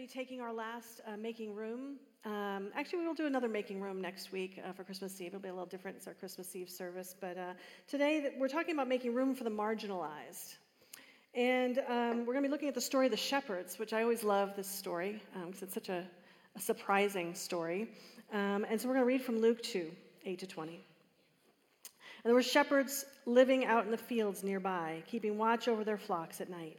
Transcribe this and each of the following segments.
be taking our last uh, making room. Um, actually, we will do another making room next week uh, for Christmas Eve. It'll be a little different. It's our Christmas Eve service. But uh, today, we're talking about making room for the marginalized. And um, we're going to be looking at the story of the shepherds, which I always love this story because um, it's such a, a surprising story. Um, and so we're going to read from Luke 2 8 to 20. And there were shepherds living out in the fields nearby, keeping watch over their flocks at night.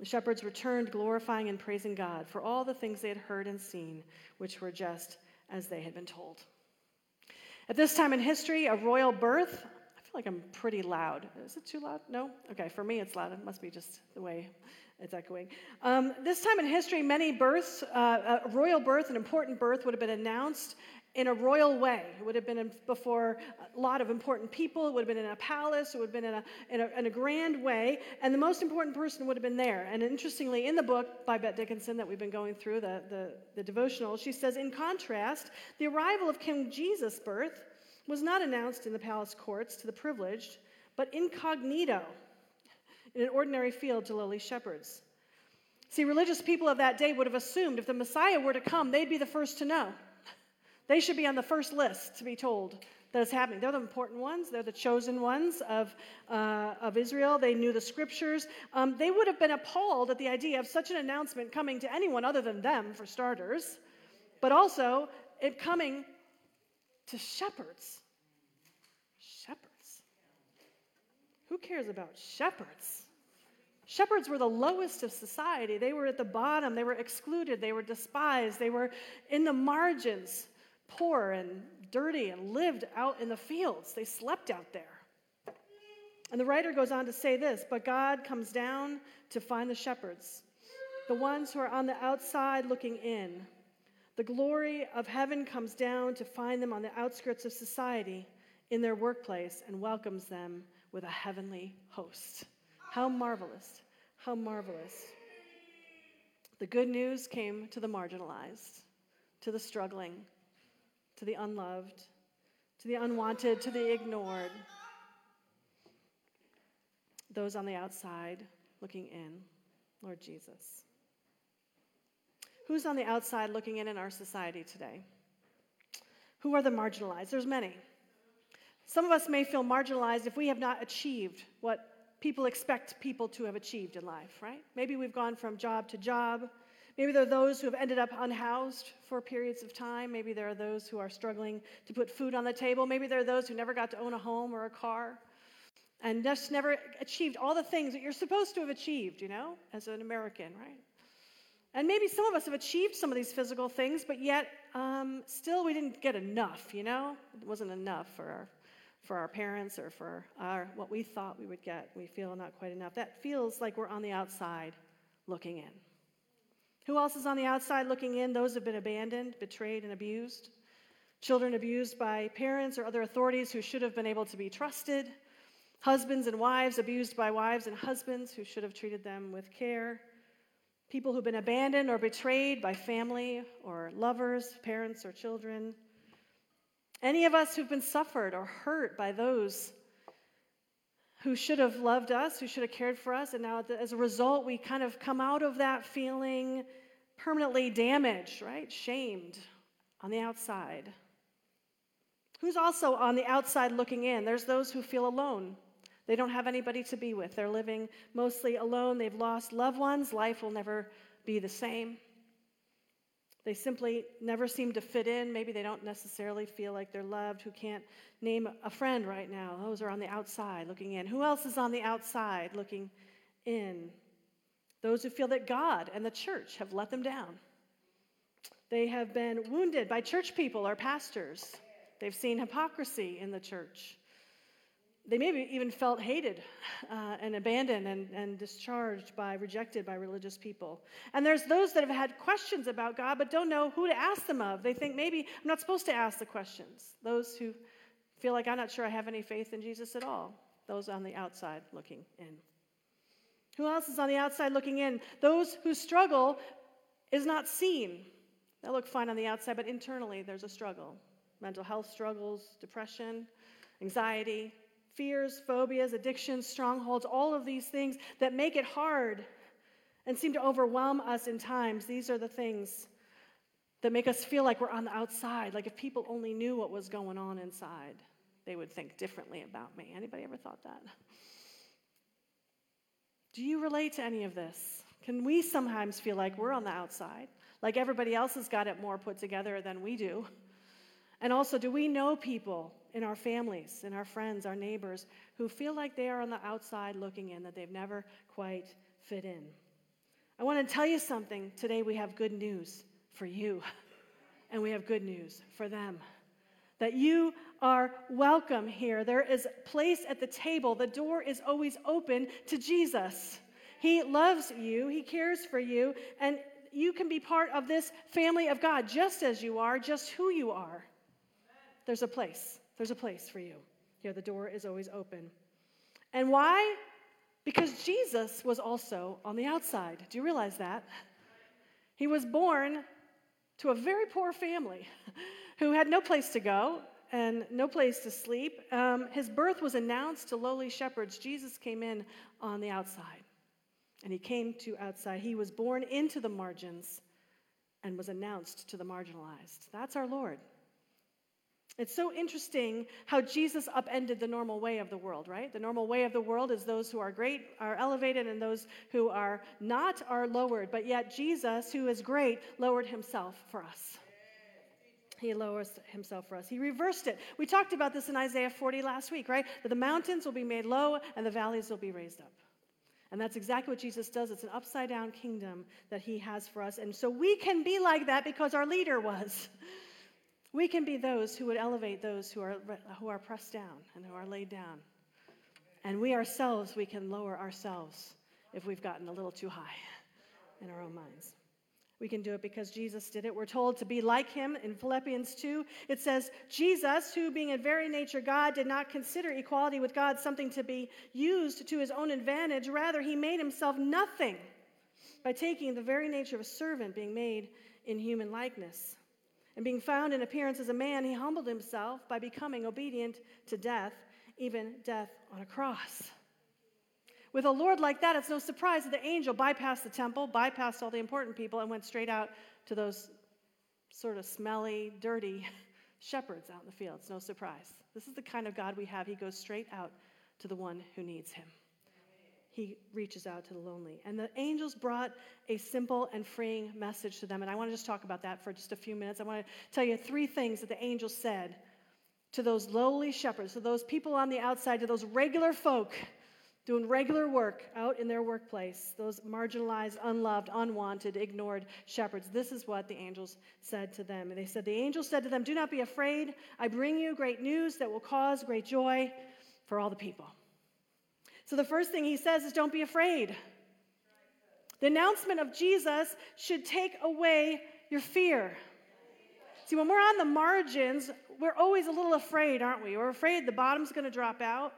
The shepherds returned, glorifying and praising God for all the things they had heard and seen, which were just as they had been told. At this time in history, a royal birth, I feel like I'm pretty loud. Is it too loud? No? Okay, for me it's loud. It must be just the way it's echoing. Um, this time in history, many births, uh, a royal birth, an important birth, would have been announced in a royal way. It would have been before a lot of important people. It would have been in a palace. It would have been in a, in a, in a grand way. And the most important person would have been there. And interestingly, in the book by Bette Dickinson that we've been going through, the, the, the devotional, she says, in contrast, the arrival of King Jesus' birth was not announced in the palace courts to the privileged, but incognito in an ordinary field to lowly shepherds. See, religious people of that day would have assumed if the Messiah were to come, they'd be the first to know. They should be on the first list to be told that it's happening. They're the important ones. They're the chosen ones of, uh, of Israel. They knew the scriptures. Um, they would have been appalled at the idea of such an announcement coming to anyone other than them, for starters, but also it coming to shepherds. Shepherds. Who cares about shepherds? Shepherds were the lowest of society. They were at the bottom. They were excluded. They were despised. They were in the margins poor and dirty and lived out in the fields. They slept out there. And the writer goes on to say this But God comes down to find the shepherds, the ones who are on the outside looking in. The glory of heaven comes down to find them on the outskirts of society in their workplace and welcomes them with a heavenly host. How marvelous! How marvelous. The good news came to the marginalized, to the struggling, to the unloved, to the unwanted, to the ignored, those on the outside looking in, Lord Jesus. Who's on the outside looking in in our society today? Who are the marginalized? There's many. Some of us may feel marginalized if we have not achieved what people expect people to have achieved in life, right? Maybe we've gone from job to job, Maybe there are those who have ended up unhoused for periods of time. Maybe there are those who are struggling to put food on the table. Maybe there are those who never got to own a home or a car and just never achieved all the things that you're supposed to have achieved, you know, as an American, right? And maybe some of us have achieved some of these physical things, but yet um, still we didn't get enough, you know? It wasn't enough for our, for our parents or for our, what we thought we would get. We feel not quite enough. That feels like we're on the outside looking in. Who else is on the outside looking in? Those have been abandoned, betrayed, and abused. Children abused by parents or other authorities who should have been able to be trusted. Husbands and wives abused by wives and husbands who should have treated them with care. People who've been abandoned or betrayed by family or lovers, parents or children. Any of us who've been suffered or hurt by those who should have loved us, who should have cared for us, and now as a result, we kind of come out of that feeling permanently damaged, right? Shamed on the outside. Who's also on the outside looking in? There's those who feel alone. They don't have anybody to be with. They're living mostly alone. They've lost loved ones. Life will never be the same. They simply never seem to fit in. Maybe they don't necessarily feel like they're loved, who can't name a friend right now. Those are on the outside looking in. Who else is on the outside looking in? Those who feel that God and the church have let them down. They have been wounded by church people or pastors. They've seen hypocrisy in the church. They maybe even felt hated uh, and abandoned and, and discharged by, rejected by religious people. And there's those that have had questions about God but don't know who to ask them of. They think maybe I'm not supposed to ask the questions. Those who feel like I'm not sure I have any faith in Jesus at all. Those on the outside looking in. Who else is on the outside looking in? Those who struggle is not seen. They look fine on the outside, but internally there's a struggle. Mental health struggles, depression, anxiety, fears, phobias, addictions, strongholds, all of these things that make it hard and seem to overwhelm us in times. These are the things that make us feel like we're on the outside, like if people only knew what was going on inside, they would think differently about me. Anybody ever thought that? Do you relate to any of this? Can we sometimes feel like we're on the outside, like everybody else has got it more put together than we do? And also, do we know people in our families, in our friends, our neighbors, who feel like they are on the outside looking in, that they've never quite fit in? I want to tell you something. Today we have good news for you, and we have good news for them. That you are welcome here. There is place at the table. The door is always open to Jesus. He loves you, He cares for you, and you can be part of this family of God just as you are, just who you are. There's a place. There's a place for you. Here, the door is always open. And why? Because Jesus was also on the outside. Do you realize that? He was born to a very poor family who had no place to go and no place to sleep. Um, his birth was announced to lowly shepherds. Jesus came in on the outside, and he came to outside. He was born into the margins and was announced to the marginalized. That's our Lord. It's so interesting how Jesus upended the normal way of the world, right? The normal way of the world is those who are great are elevated and those who are not are lowered. But yet, Jesus, who is great, lowered himself for us. He lowers himself for us. He reversed it. We talked about this in Isaiah 40 last week, right? That the mountains will be made low and the valleys will be raised up. And that's exactly what Jesus does. It's an upside down kingdom that he has for us. And so we can be like that because our leader was. We can be those who would elevate those who are, who are pressed down and who are laid down. And we ourselves, we can lower ourselves if we've gotten a little too high in our own minds. We can do it because Jesus did it. We're told to be like him in Philippians 2. It says, Jesus, who being in very nature God, did not consider equality with God something to be used to his own advantage. Rather, he made himself nothing by taking the very nature of a servant, being made in human likeness. And being found in appearance as a man, he humbled himself by becoming obedient to death, even death on a cross. With a Lord like that, it's no surprise that the angel bypassed the temple, bypassed all the important people, and went straight out to those sort of smelly, dirty shepherds out in the field. It's no surprise. This is the kind of God we have. He goes straight out to the one who needs him he reaches out to the lonely. And the angels brought a simple and freeing message to them. And I want to just talk about that for just a few minutes. I want to tell you three things that the angels said to those lowly shepherds, to those people on the outside, to those regular folk doing regular work out in their workplace, those marginalized, unloved, unwanted, ignored shepherds. This is what the angels said to them. And they said, The angels said to them, Do not be afraid. I bring you great news that will cause great joy for all the people. So the first thing he says is don't be afraid. The announcement of Jesus should take away your fear. See, when we're on the margins, we're always a little afraid, aren't we? We're afraid the bottom's going to drop out,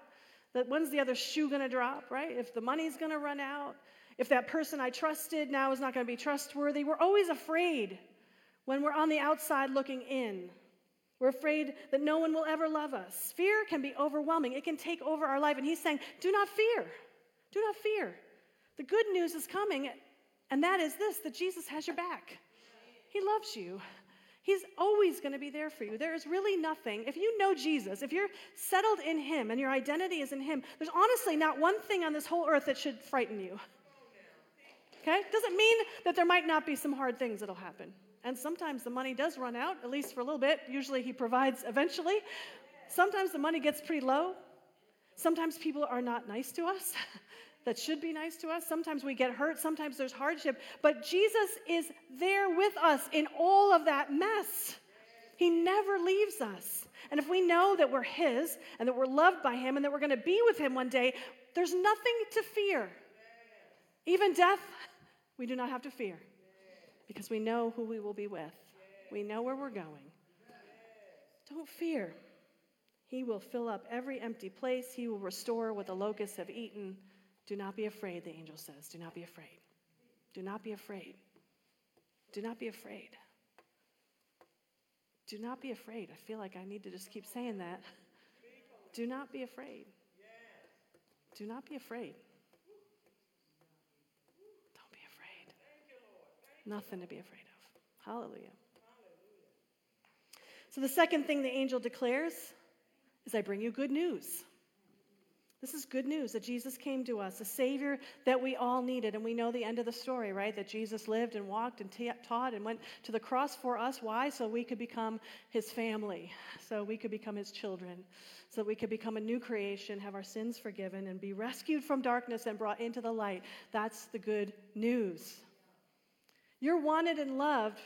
that when's the other shoe going to drop, right? If the money's going to run out, if that person I trusted now is not going to be trustworthy. We're always afraid when we're on the outside looking in. We're afraid that no one will ever love us. Fear can be overwhelming, it can take over our life. And he's saying, Do not fear. Do not fear. The good news is coming, and that is this that Jesus has your back. He loves you. He's always going to be there for you. There is really nothing, if you know Jesus, if you're settled in Him and your identity is in Him, there's honestly not one thing on this whole earth that should frighten you. Okay? Doesn't mean that there might not be some hard things that'll happen. And sometimes the money does run out, at least for a little bit. Usually he provides eventually. Sometimes the money gets pretty low. Sometimes people are not nice to us that should be nice to us. Sometimes we get hurt. Sometimes there's hardship. But Jesus is there with us in all of that mess. He never leaves us. And if we know that we're His and that we're loved by Him and that we're going to be with Him one day, there's nothing to fear. Even death, we do not have to fear because we know who we will be with. We know where we're going. Don't fear. He will fill up every empty place. He will restore what the locusts have eaten. Do not be afraid, the angel says. Do not be afraid. Do not be afraid. Do not be afraid. Do not be afraid. I feel like I need to just keep saying that. Do not be afraid. Do not be afraid. Don't be afraid. Nothing to be afraid of. Hallelujah. So, the second thing the angel declares is I bring you good news. This is good news that Jesus came to us, a Savior that we all needed. And we know the end of the story, right? That Jesus lived and walked and t- taught and went to the cross for us. Why? So we could become His family, so we could become His children, so we could become a new creation, have our sins forgiven, and be rescued from darkness and brought into the light. That's the good news. You're wanted and loved,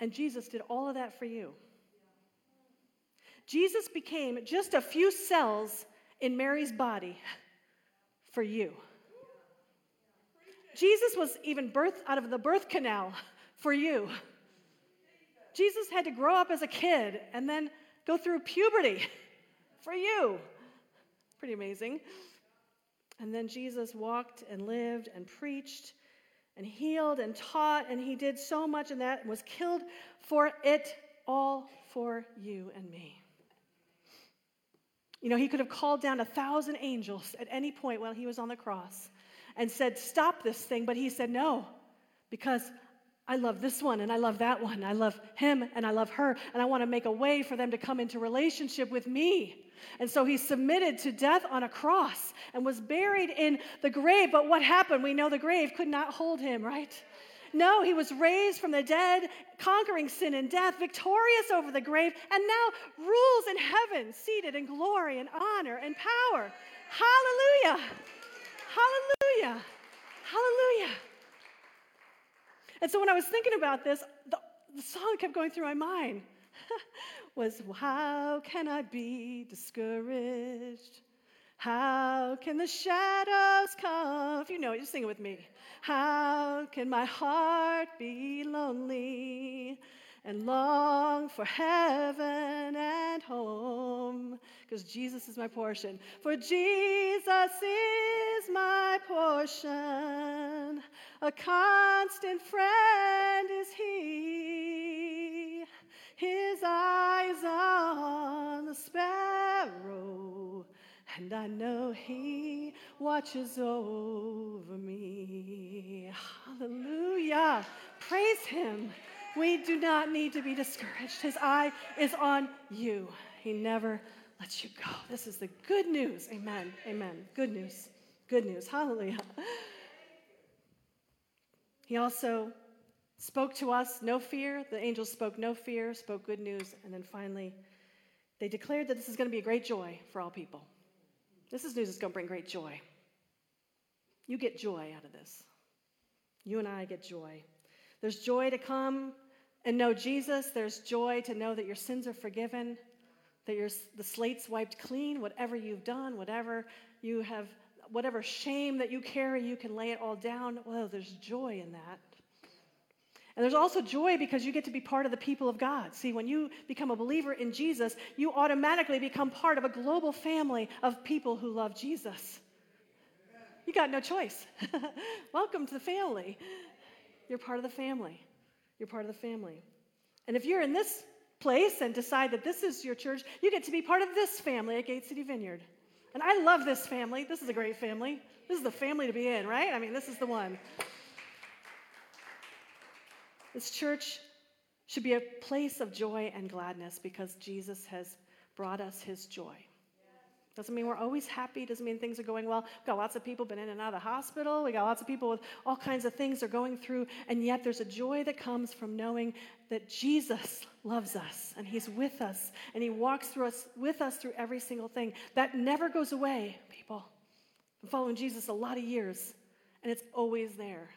and Jesus did all of that for you. Jesus became just a few cells in Mary's body for you. Jesus was even birthed out of the birth canal for you. Jesus had to grow up as a kid and then go through puberty for you. Pretty amazing. And then Jesus walked and lived and preached and healed and taught, and he did so much in that was killed for it all for you and me. You know, he could have called down a thousand angels at any point while he was on the cross and said, Stop this thing. But he said, No, because I love this one and I love that one. I love him and I love her. And I want to make a way for them to come into relationship with me. And so he submitted to death on a cross and was buried in the grave. But what happened? We know the grave could not hold him, right? No, he was raised from the dead, conquering sin and death, victorious over the grave, and now rules in heaven, seated in glory and honor and power. Hallelujah! Hallelujah! Hallelujah! And so when I was thinking about this, the, the song kept going through my mind was, How can I be discouraged? How can the shadows come? If you know it, just sing it with me. How can my heart be lonely and long for heaven and home? Because Jesus is my portion. For Jesus is my portion. A constant friend is he. His eyes on the sparrow and I know He watches over me. Hallelujah. Praise Him. We do not need to be discouraged. His eye is on you. He never lets you go. This is the good news. Amen. Amen. Good news. Good news. Hallelujah. He also spoke to us no fear. The angels spoke no fear, spoke good news. And then finally, they declared that this is going to be a great joy for all people. This is news that's going to bring great joy. You get joy out of this. You and I get joy. There's joy to come and know Jesus. There's joy to know that your sins are forgiven, that your, the slate's wiped clean, whatever you've done, whatever you have, whatever shame that you carry, you can lay it all down. Well, there's joy in that. And there's also joy because you get to be part of the people of God. See, when you become a believer in Jesus, you automatically become part of a global family of people who love Jesus. You got no choice. Welcome to the family. You're part of the family. You're part of the family. And if you're in this place and decide that this is your church, you get to be part of this family at Gate City Vineyard. And I love this family. This is a great family. This is the family to be in, right? I mean, this is the one. This church should be a place of joy and gladness because Jesus has brought us his joy. Doesn't mean we're always happy, doesn't mean things are going well. We've got lots of people been in and out of the hospital. We got lots of people with all kinds of things they're going through, and yet there's a joy that comes from knowing that Jesus loves us and he's with us and he walks through us with us through every single thing. That never goes away, people. I'm following Jesus a lot of years, and it's always there.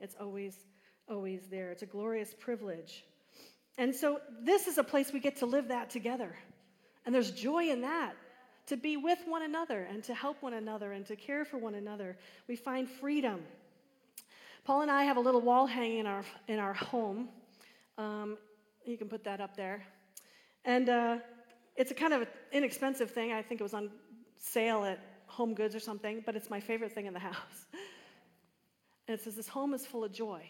It's always always there. It's a glorious privilege. And so this is a place we get to live that together. And there's joy in that to be with one another and to help one another and to care for one another. We find freedom. Paul and I have a little wall hanging in our, in our home. Um, you can put that up there. And uh, it's a kind of inexpensive thing. I think it was on sale at Home Goods or something, but it's my favorite thing in the house. And it says, This home is full of joy.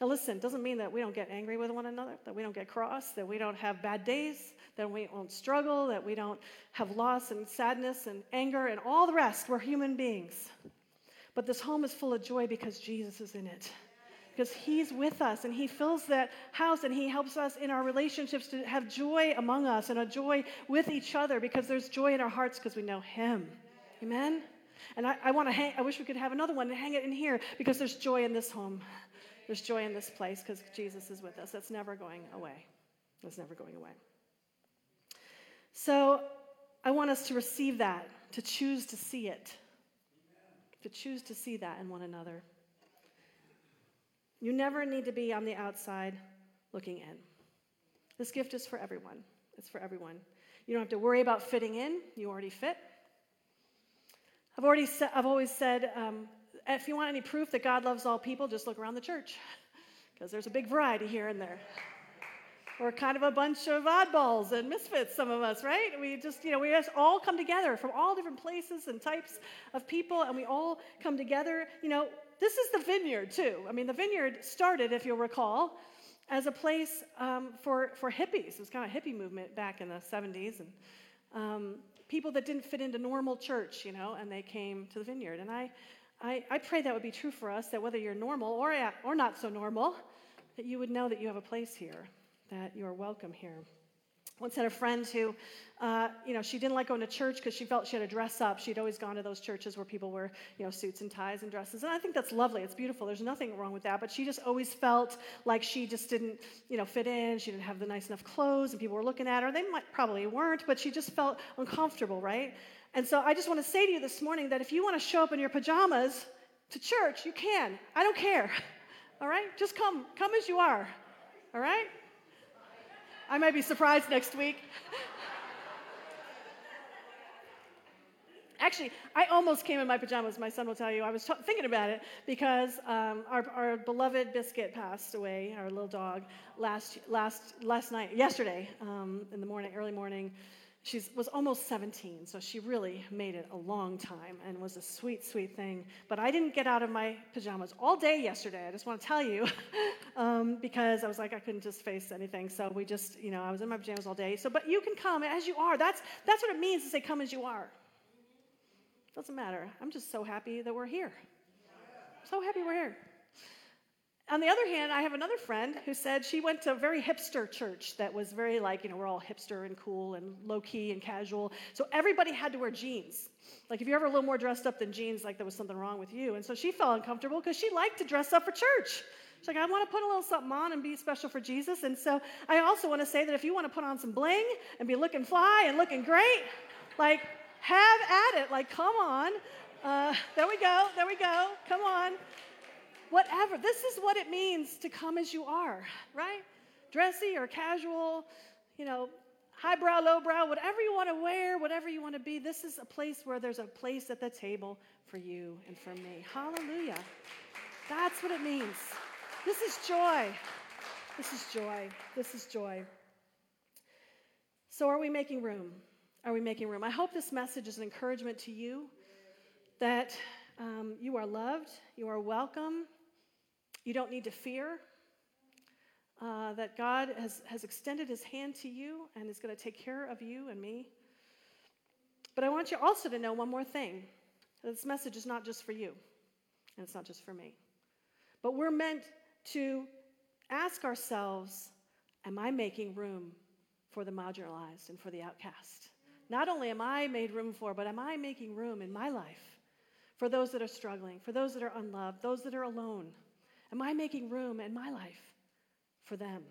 Now, listen, doesn't mean that we don't get angry with one another, that we don't get cross, that we don't have bad days, that we won't struggle, that we don't have loss and sadness and anger and all the rest. We're human beings. But this home is full of joy because Jesus is in it. Because he's with us and he fills that house and he helps us in our relationships to have joy among us and a joy with each other because there's joy in our hearts because we know him. Amen? And I, I want to hang, I wish we could have another one and hang it in here because there's joy in this home. There's joy in this place because Jesus is with us. That's never going away. That's never going away. So I want us to receive that, to choose to see it, to choose to see that in one another. You never need to be on the outside looking in. This gift is for everyone. It's for everyone. You don't have to worry about fitting in, you already fit. I've, already sa- I've always said um, if you want any proof that God loves all people, just look around the church, because there's a big variety here and there. We're kind of a bunch of oddballs and misfits, some of us, right? We just, you know, we just all come together from all different places and types of people, and we all come together. You know, this is the vineyard, too. I mean, the vineyard started, if you'll recall, as a place um, for, for hippies. It was kind of a hippie movement back in the 70s, and um, people that didn't fit into normal church, you know, and they came to the vineyard. And I, I, I pray that would be true for us, that whether you're normal or, or not so normal, that you would know that you have a place here, that you are welcome here. Once had a friend who, uh, you know, she didn't like going to church because she felt she had to dress up. She'd always gone to those churches where people wear, you know, suits and ties and dresses. And I think that's lovely. It's beautiful. There's nothing wrong with that. But she just always felt like she just didn't, you know, fit in. She didn't have the nice enough clothes, and people were looking at her. They might probably weren't, but she just felt uncomfortable, right? And so I just want to say to you this morning that if you want to show up in your pajamas to church, you can. I don't care. All right? Just come. Come as you are. All right? I might be surprised next week. Actually, I almost came in my pajamas. My son will tell you. I was t- thinking about it because um, our, our beloved Biscuit passed away, our little dog, last, last, last night, yesterday um, in the morning, early morning. She was almost 17, so she really made it a long time and was a sweet, sweet thing. But I didn't get out of my pajamas all day yesterday. I just want to tell you, um, because I was like, I couldn't just face anything. So we just, you know, I was in my pajamas all day. So, but you can come as you are. That's that's what it means to say, "Come as you are." Doesn't matter. I'm just so happy that we're here. So happy we're here. On the other hand, I have another friend who said she went to a very hipster church that was very like, you know, we're all hipster and cool and low key and casual. So everybody had to wear jeans. Like if you're ever a little more dressed up than jeans, like there was something wrong with you. And so she felt uncomfortable because she liked to dress up for church. She's like, I want to put a little something on and be special for Jesus. And so I also want to say that if you want to put on some bling and be looking fly and looking great, like have at it. Like, come on. Uh, there we go. There we go. Come on whatever. This is what it means to come as you are, right? Dressy or casual, you know, highbrow, lowbrow, whatever you want to wear, whatever you want to be. This is a place where there's a place at the table for you and for me. Hallelujah. That's what it means. This is joy. This is joy. This is joy. So, are we making room? Are we making room? I hope this message is an encouragement to you that um, you are loved, you are welcome, you don't need to fear uh, that God has, has extended his hand to you and is going to take care of you and me. But I want you also to know one more thing this message is not just for you, and it's not just for me. But we're meant to ask ourselves Am I making room for the marginalized and for the outcast? Not only am I made room for, but am I making room in my life for those that are struggling, for those that are unloved, those that are alone? Am I making room in my life for them?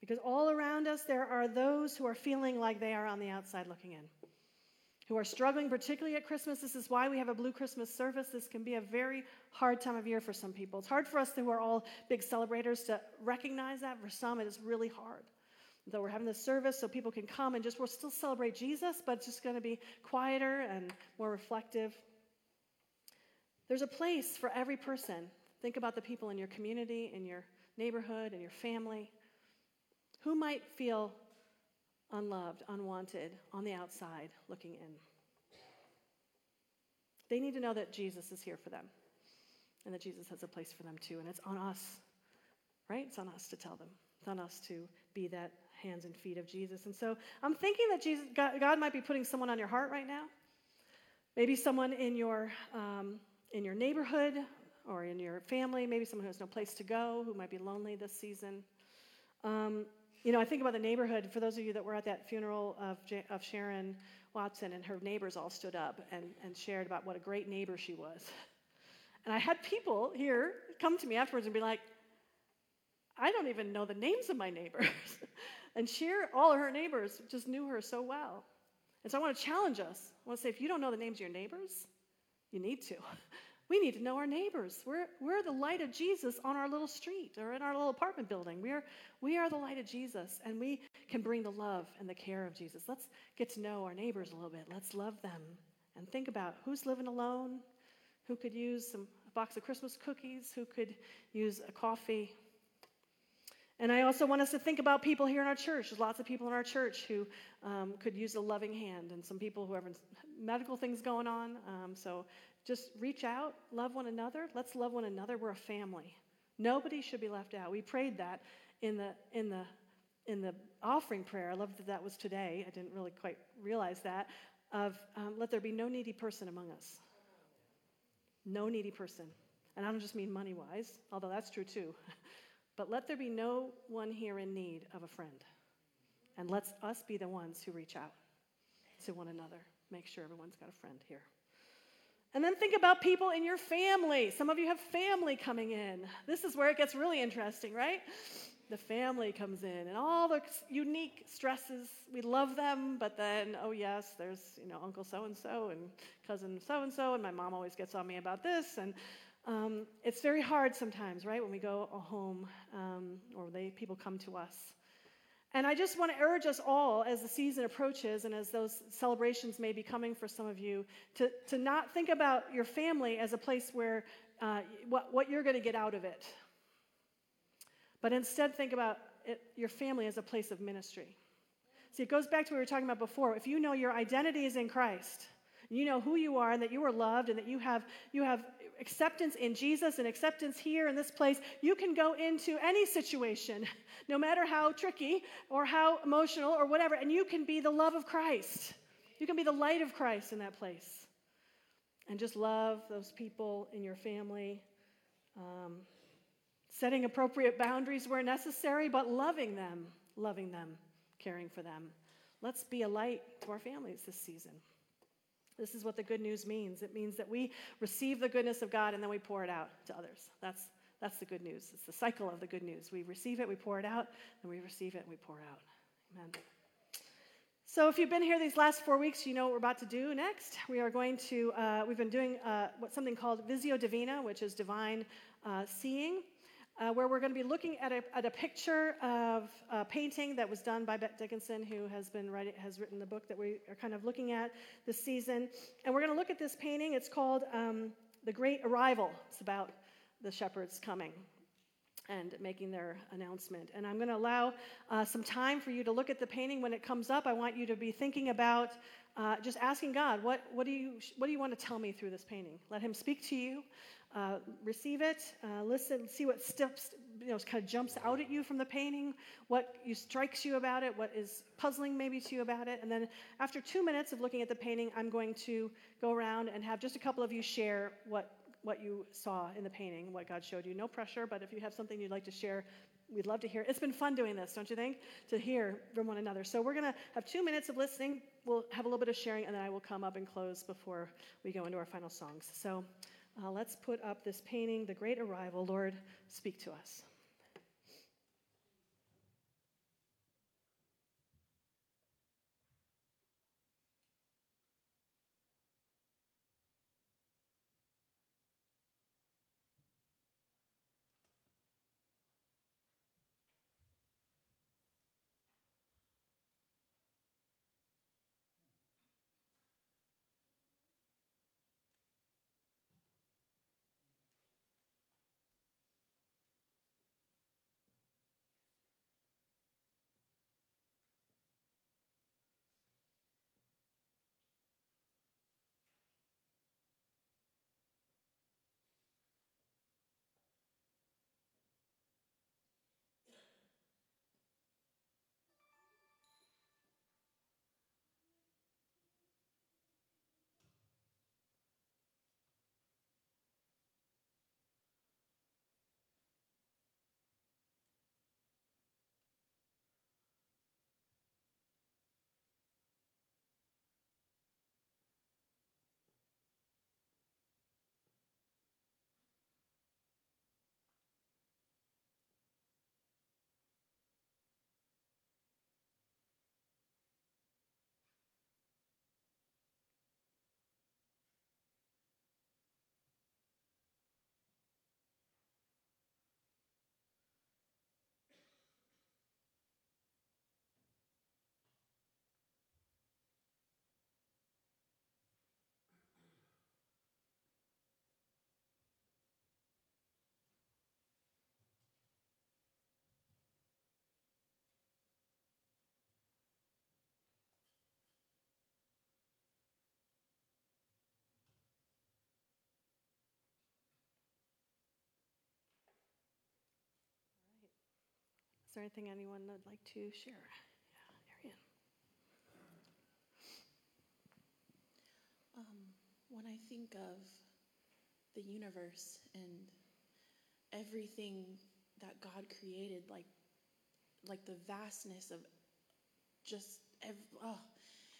Because all around us, there are those who are feeling like they are on the outside looking in, who are struggling, particularly at Christmas. This is why we have a Blue Christmas service. This can be a very hard time of year for some people. It's hard for us who are all big celebrators to recognize that. For some, it is really hard. Though we're having this service so people can come and just, we'll still celebrate Jesus, but it's just going to be quieter and more reflective. There's a place for every person. Think about the people in your community, in your neighborhood, in your family. Who might feel unloved, unwanted, on the outside looking in? They need to know that Jesus is here for them and that Jesus has a place for them too. And it's on us, right? It's on us to tell them. It's on us to be that hands and feet of Jesus. And so I'm thinking that Jesus, God, might be putting someone on your heart right now. Maybe someone in your, um, in your neighborhood or in your family, maybe someone who has no place to go, who might be lonely this season. Um, you know, I think about the neighborhood. For those of you that were at that funeral of, J- of Sharon Watson, and her neighbors all stood up and, and shared about what a great neighbor she was. And I had people here come to me afterwards and be like, I don't even know the names of my neighbors. and share all of her neighbors just knew her so well. And so I want to challenge us. I want to say, if you don't know the names of your neighbors, you need to. We need to know our neighbors. We're, we're the light of Jesus on our little street or in our little apartment building. We are, we are the light of Jesus, and we can bring the love and the care of Jesus. Let's get to know our neighbors a little bit. Let's love them and think about who's living alone, who could use some, a box of Christmas cookies, who could use a coffee. And I also want us to think about people here in our church. There's lots of people in our church who um, could use a loving hand, and some people who have medical things going on. Um, so just reach out, love one another. Let's love one another. We're a family. Nobody should be left out. We prayed that in the in the in the offering prayer. I love that that was today. I didn't really quite realize that. Of um, let there be no needy person among us. No needy person, and I don't just mean money wise, although that's true too. but let there be no one here in need of a friend, and let's us be the ones who reach out to one another. Make sure everyone's got a friend here. And then think about people in your family. Some of you have family coming in. This is where it gets really interesting, right? The family comes in and all the unique stresses. We love them, but then, oh, yes, there's, you know, Uncle so and so and cousin so and so, and my mom always gets on me about this. And um, it's very hard sometimes, right, when we go home um, or they, people come to us. And I just want to urge us all as the season approaches and as those celebrations may be coming for some of you to, to not think about your family as a place where uh, what, what you're going to get out of it, but instead think about it, your family as a place of ministry. See, it goes back to what we were talking about before. If you know your identity is in Christ, you know who you are and that you are loved and that you have, you have acceptance in Jesus and acceptance here in this place, you can go into any situation, no matter how tricky or how emotional or whatever, and you can be the love of Christ. You can be the light of Christ in that place. And just love those people in your family, um, setting appropriate boundaries where necessary, but loving them, loving them, caring for them. Let's be a light to our families this season. This is what the good news means. It means that we receive the goodness of God and then we pour it out to others. That's, that's the good news. It's the cycle of the good news. We receive it, we pour it out, and we receive it, and we pour out. Amen. So, if you've been here these last four weeks, you know what we're about to do next. We are going to, uh, we've been doing uh, what something called Visio Divina, which is divine uh, seeing uh, where we're going to be looking at a, at a picture of a painting that was done by Bette Dickinson, who has been writing, has written the book that we are kind of looking at this season. And we're going to look at this painting. It's called um, The Great Arrival. It's about the shepherds coming and making their announcement. And I'm going to allow uh, some time for you to look at the painting when it comes up. I want you to be thinking about uh, just asking God, what, what, do you, what do you want to tell me through this painting? Let Him speak to you. Uh, receive it, uh, listen, see what steps, you know, kind of jumps out at you from the painting, what you, strikes you about it, what is puzzling maybe to you about it. And then after two minutes of looking at the painting, I'm going to go around and have just a couple of you share what, what you saw in the painting, what God showed you. No pressure, but if you have something you'd like to share, we'd love to hear. It's been fun doing this, don't you think? To hear from one another. So we're going to have two minutes of listening. We'll have a little bit of sharing, and then I will come up and close before we go into our final songs. So uh, let's put up this painting, The Great Arrival. Lord, speak to us. There anything anyone would like to share? Yeah, Arian. Um, when I think of the universe and everything that God created, like like the vastness of just ev- oh,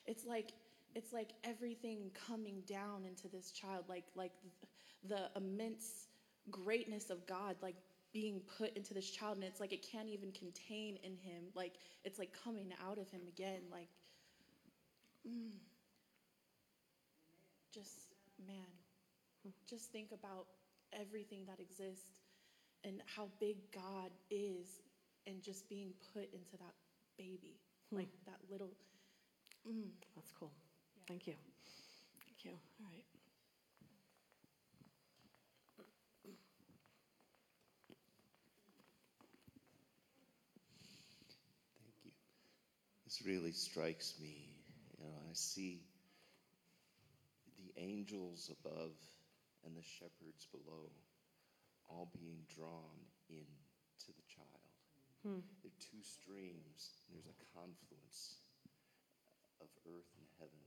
it's like it's like everything coming down into this child, like like the immense greatness of God, like being put into this child and it's like it can't even contain in him like it's like coming out of him again like mm, just man just think about everything that exists and how big god is and just being put into that baby hmm. like that little mm. that's cool yeah. thank you thank you all right this really strikes me. You know, I see the angels above and the shepherds below all being drawn into the child. Hmm. There are two streams. There's a confluence of earth and heaven.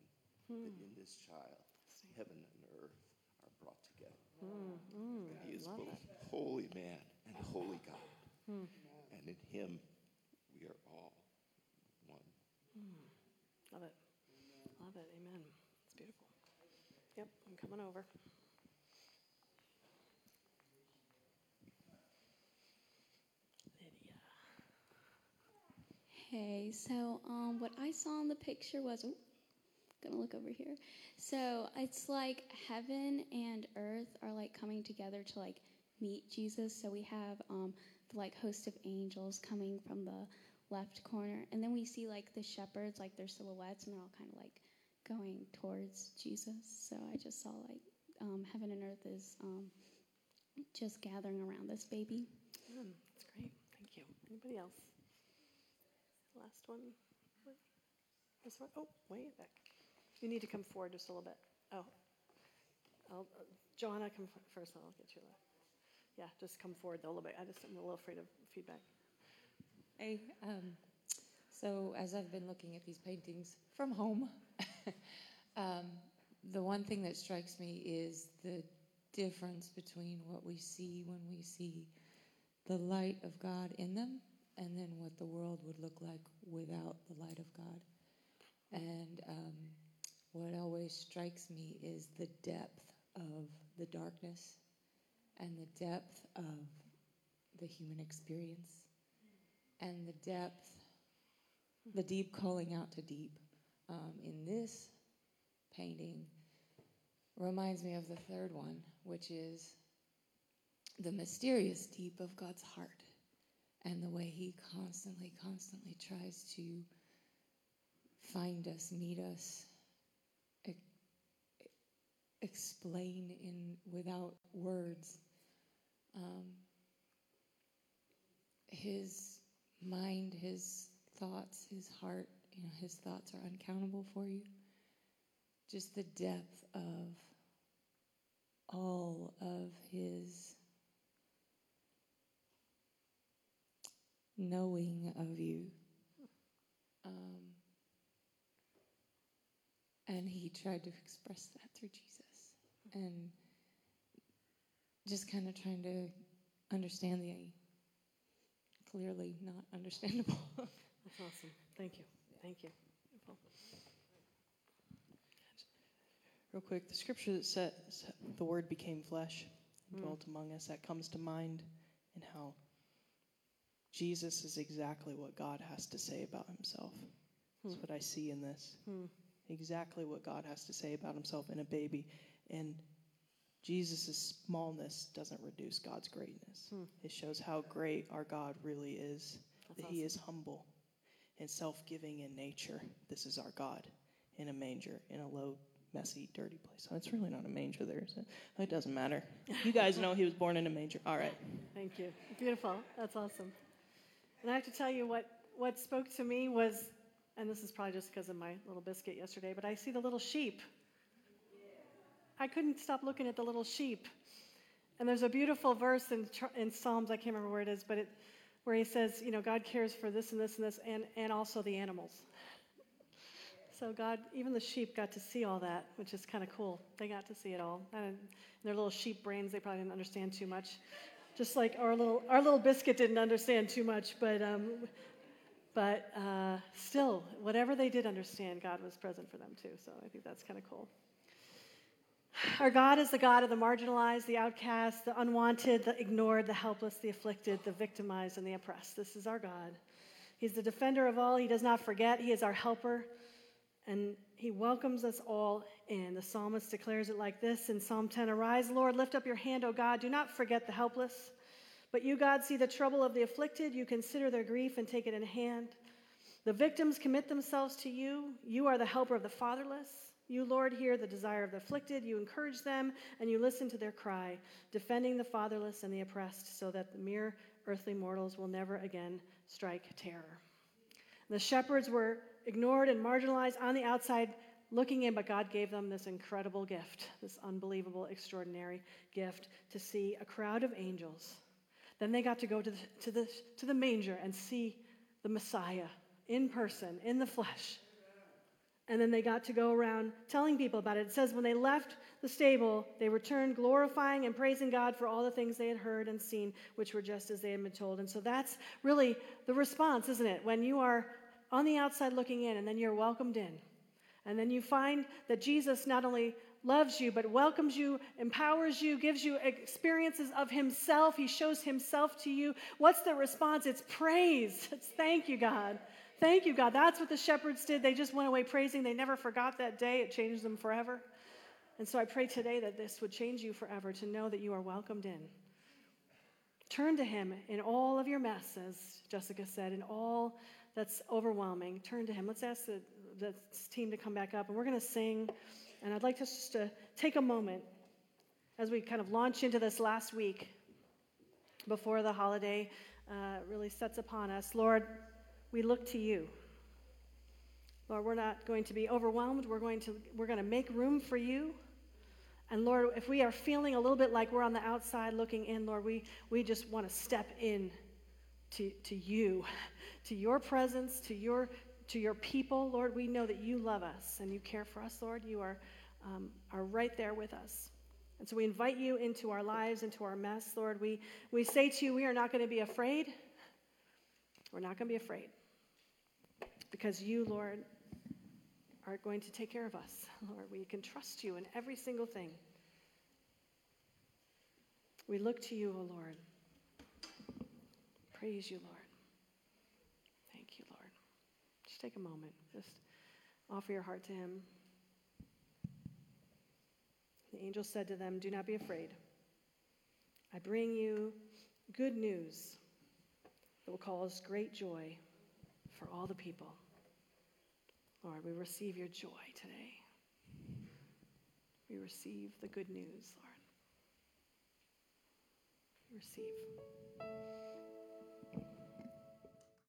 Hmm. That in this child, heaven and earth are brought together. Hmm. hmm. He is both that. holy man and holy God. Hmm. And in him, Love it. Love it. Amen. It's beautiful. Yep, I'm coming over. Lydia. Hey, so um, what I saw in the picture was. Oh, gonna look over here. So it's like heaven and earth are like coming together to like meet Jesus. So we have um, the like host of angels coming from the left corner. And then we see like the shepherds, like their silhouettes, and they're all kind of like going towards Jesus. So I just saw like um, heaven and earth is um, just gathering around this baby. Mm, that's great. Thank you. Anybody else? Last one. This one. Oh, back. You need to come forward just a little bit. Oh, I'll, uh, Joanna, come first. I'll get you. Yeah, just come forward a little bit. I just I'm a little afraid of feedback. Hey, um, so as I've been looking at these paintings from home, um, the one thing that strikes me is the difference between what we see when we see the light of God in them and then what the world would look like without the light of God. And um, what always strikes me is the depth of the darkness and the depth of the human experience and the depth, the deep calling out to deep. Um, in this painting reminds me of the third one, which is the mysterious deep of God's heart and the way He constantly, constantly tries to find us, meet us, e- explain in without words. Um, his mind, his thoughts, his heart, you know, his thoughts are uncountable for you. Just the depth of all of his knowing of you. Um, and he tried to express that through Jesus. And just kind of trying to understand the clearly not understandable. That's awesome. Thank you. Thank you. Real quick, the scripture that says the word became flesh and hmm. dwelt among us, that comes to mind and how Jesus is exactly what God has to say about himself. That's hmm. what I see in this. Hmm. Exactly what God has to say about himself in a baby. And Jesus' smallness doesn't reduce God's greatness. Hmm. It shows how great our God really is, that he is humble and self giving in nature. This is our God in a manger, in a low, messy, dirty place. Oh, it's really not a manger there, is it? Oh, it doesn't matter. You guys know he was born in a manger. All right. Thank you. Beautiful. That's awesome. And I have to tell you what, what spoke to me was, and this is probably just because of my little biscuit yesterday, but I see the little sheep. I couldn't stop looking at the little sheep. And there's a beautiful verse in, in Psalms, I can't remember where it is, but it, where he says, you know, God cares for this and this and this, and, and also the animals. So God, even the sheep got to see all that, which is kind of cool. They got to see it all. And their little sheep brains, they probably didn't understand too much. Just like our little our little biscuit didn't understand too much, but um, but uh, still, whatever they did understand, God was present for them too. So I think that's kind of cool. Our God is the God of the marginalized, the outcast, the unwanted, the ignored, the helpless, the afflicted, the victimized, and the oppressed. This is our God. He's the defender of all. He does not forget. He is our helper. And he welcomes us all in. The psalmist declares it like this in Psalm 10 Arise, Lord, lift up your hand, O God. Do not forget the helpless. But you, God, see the trouble of the afflicted. You consider their grief and take it in hand. The victims commit themselves to you. You are the helper of the fatherless. You, Lord, hear the desire of the afflicted. You encourage them and you listen to their cry, defending the fatherless and the oppressed, so that the mere earthly mortals will never again strike terror. The shepherds were ignored and marginalized on the outside looking in, but God gave them this incredible gift, this unbelievable, extraordinary gift to see a crowd of angels. Then they got to go to the, to the, to the manger and see the Messiah in person, in the flesh. And then they got to go around telling people about it. It says when they left the stable, they returned glorifying and praising God for all the things they had heard and seen, which were just as they had been told. And so that's really the response, isn't it? When you are on the outside looking in and then you're welcomed in. And then you find that Jesus not only loves you, but welcomes you, empowers you, gives you experiences of Himself. He shows Himself to you. What's the response? It's praise. It's thank you, God. Thank you, God. That's what the shepherds did. They just went away praising. They never forgot that day. It changed them forever. And so I pray today that this would change you forever to know that you are welcomed in. Turn to Him in all of your mess, as Jessica said, in all that's overwhelming. Turn to Him. Let's ask the, the team to come back up, and we're going to sing. And I'd like us just to take a moment as we kind of launch into this last week before the holiday uh, really sets upon us. Lord, we look to you. Lord, we're not going to be overwhelmed. We're going to, we're going to make room for you. And Lord, if we are feeling a little bit like we're on the outside looking in, Lord, we, we just want to step in to, to you, to your presence, to your, to your people. Lord, we know that you love us and you care for us, Lord. You are, um, are right there with us. And so we invite you into our lives, into our mess, Lord. We, we say to you, we are not going to be afraid. We're not going to be afraid. Because you, Lord, are going to take care of us. Lord, we can trust you in every single thing. We look to you, O Lord. Praise you, Lord. Thank you, Lord. Just take a moment. Just offer your heart to him. The angel said to them, Do not be afraid. I bring you good news that will cause great joy for all the people. Lord, we receive your joy today. We receive the good news, Lord. We receive.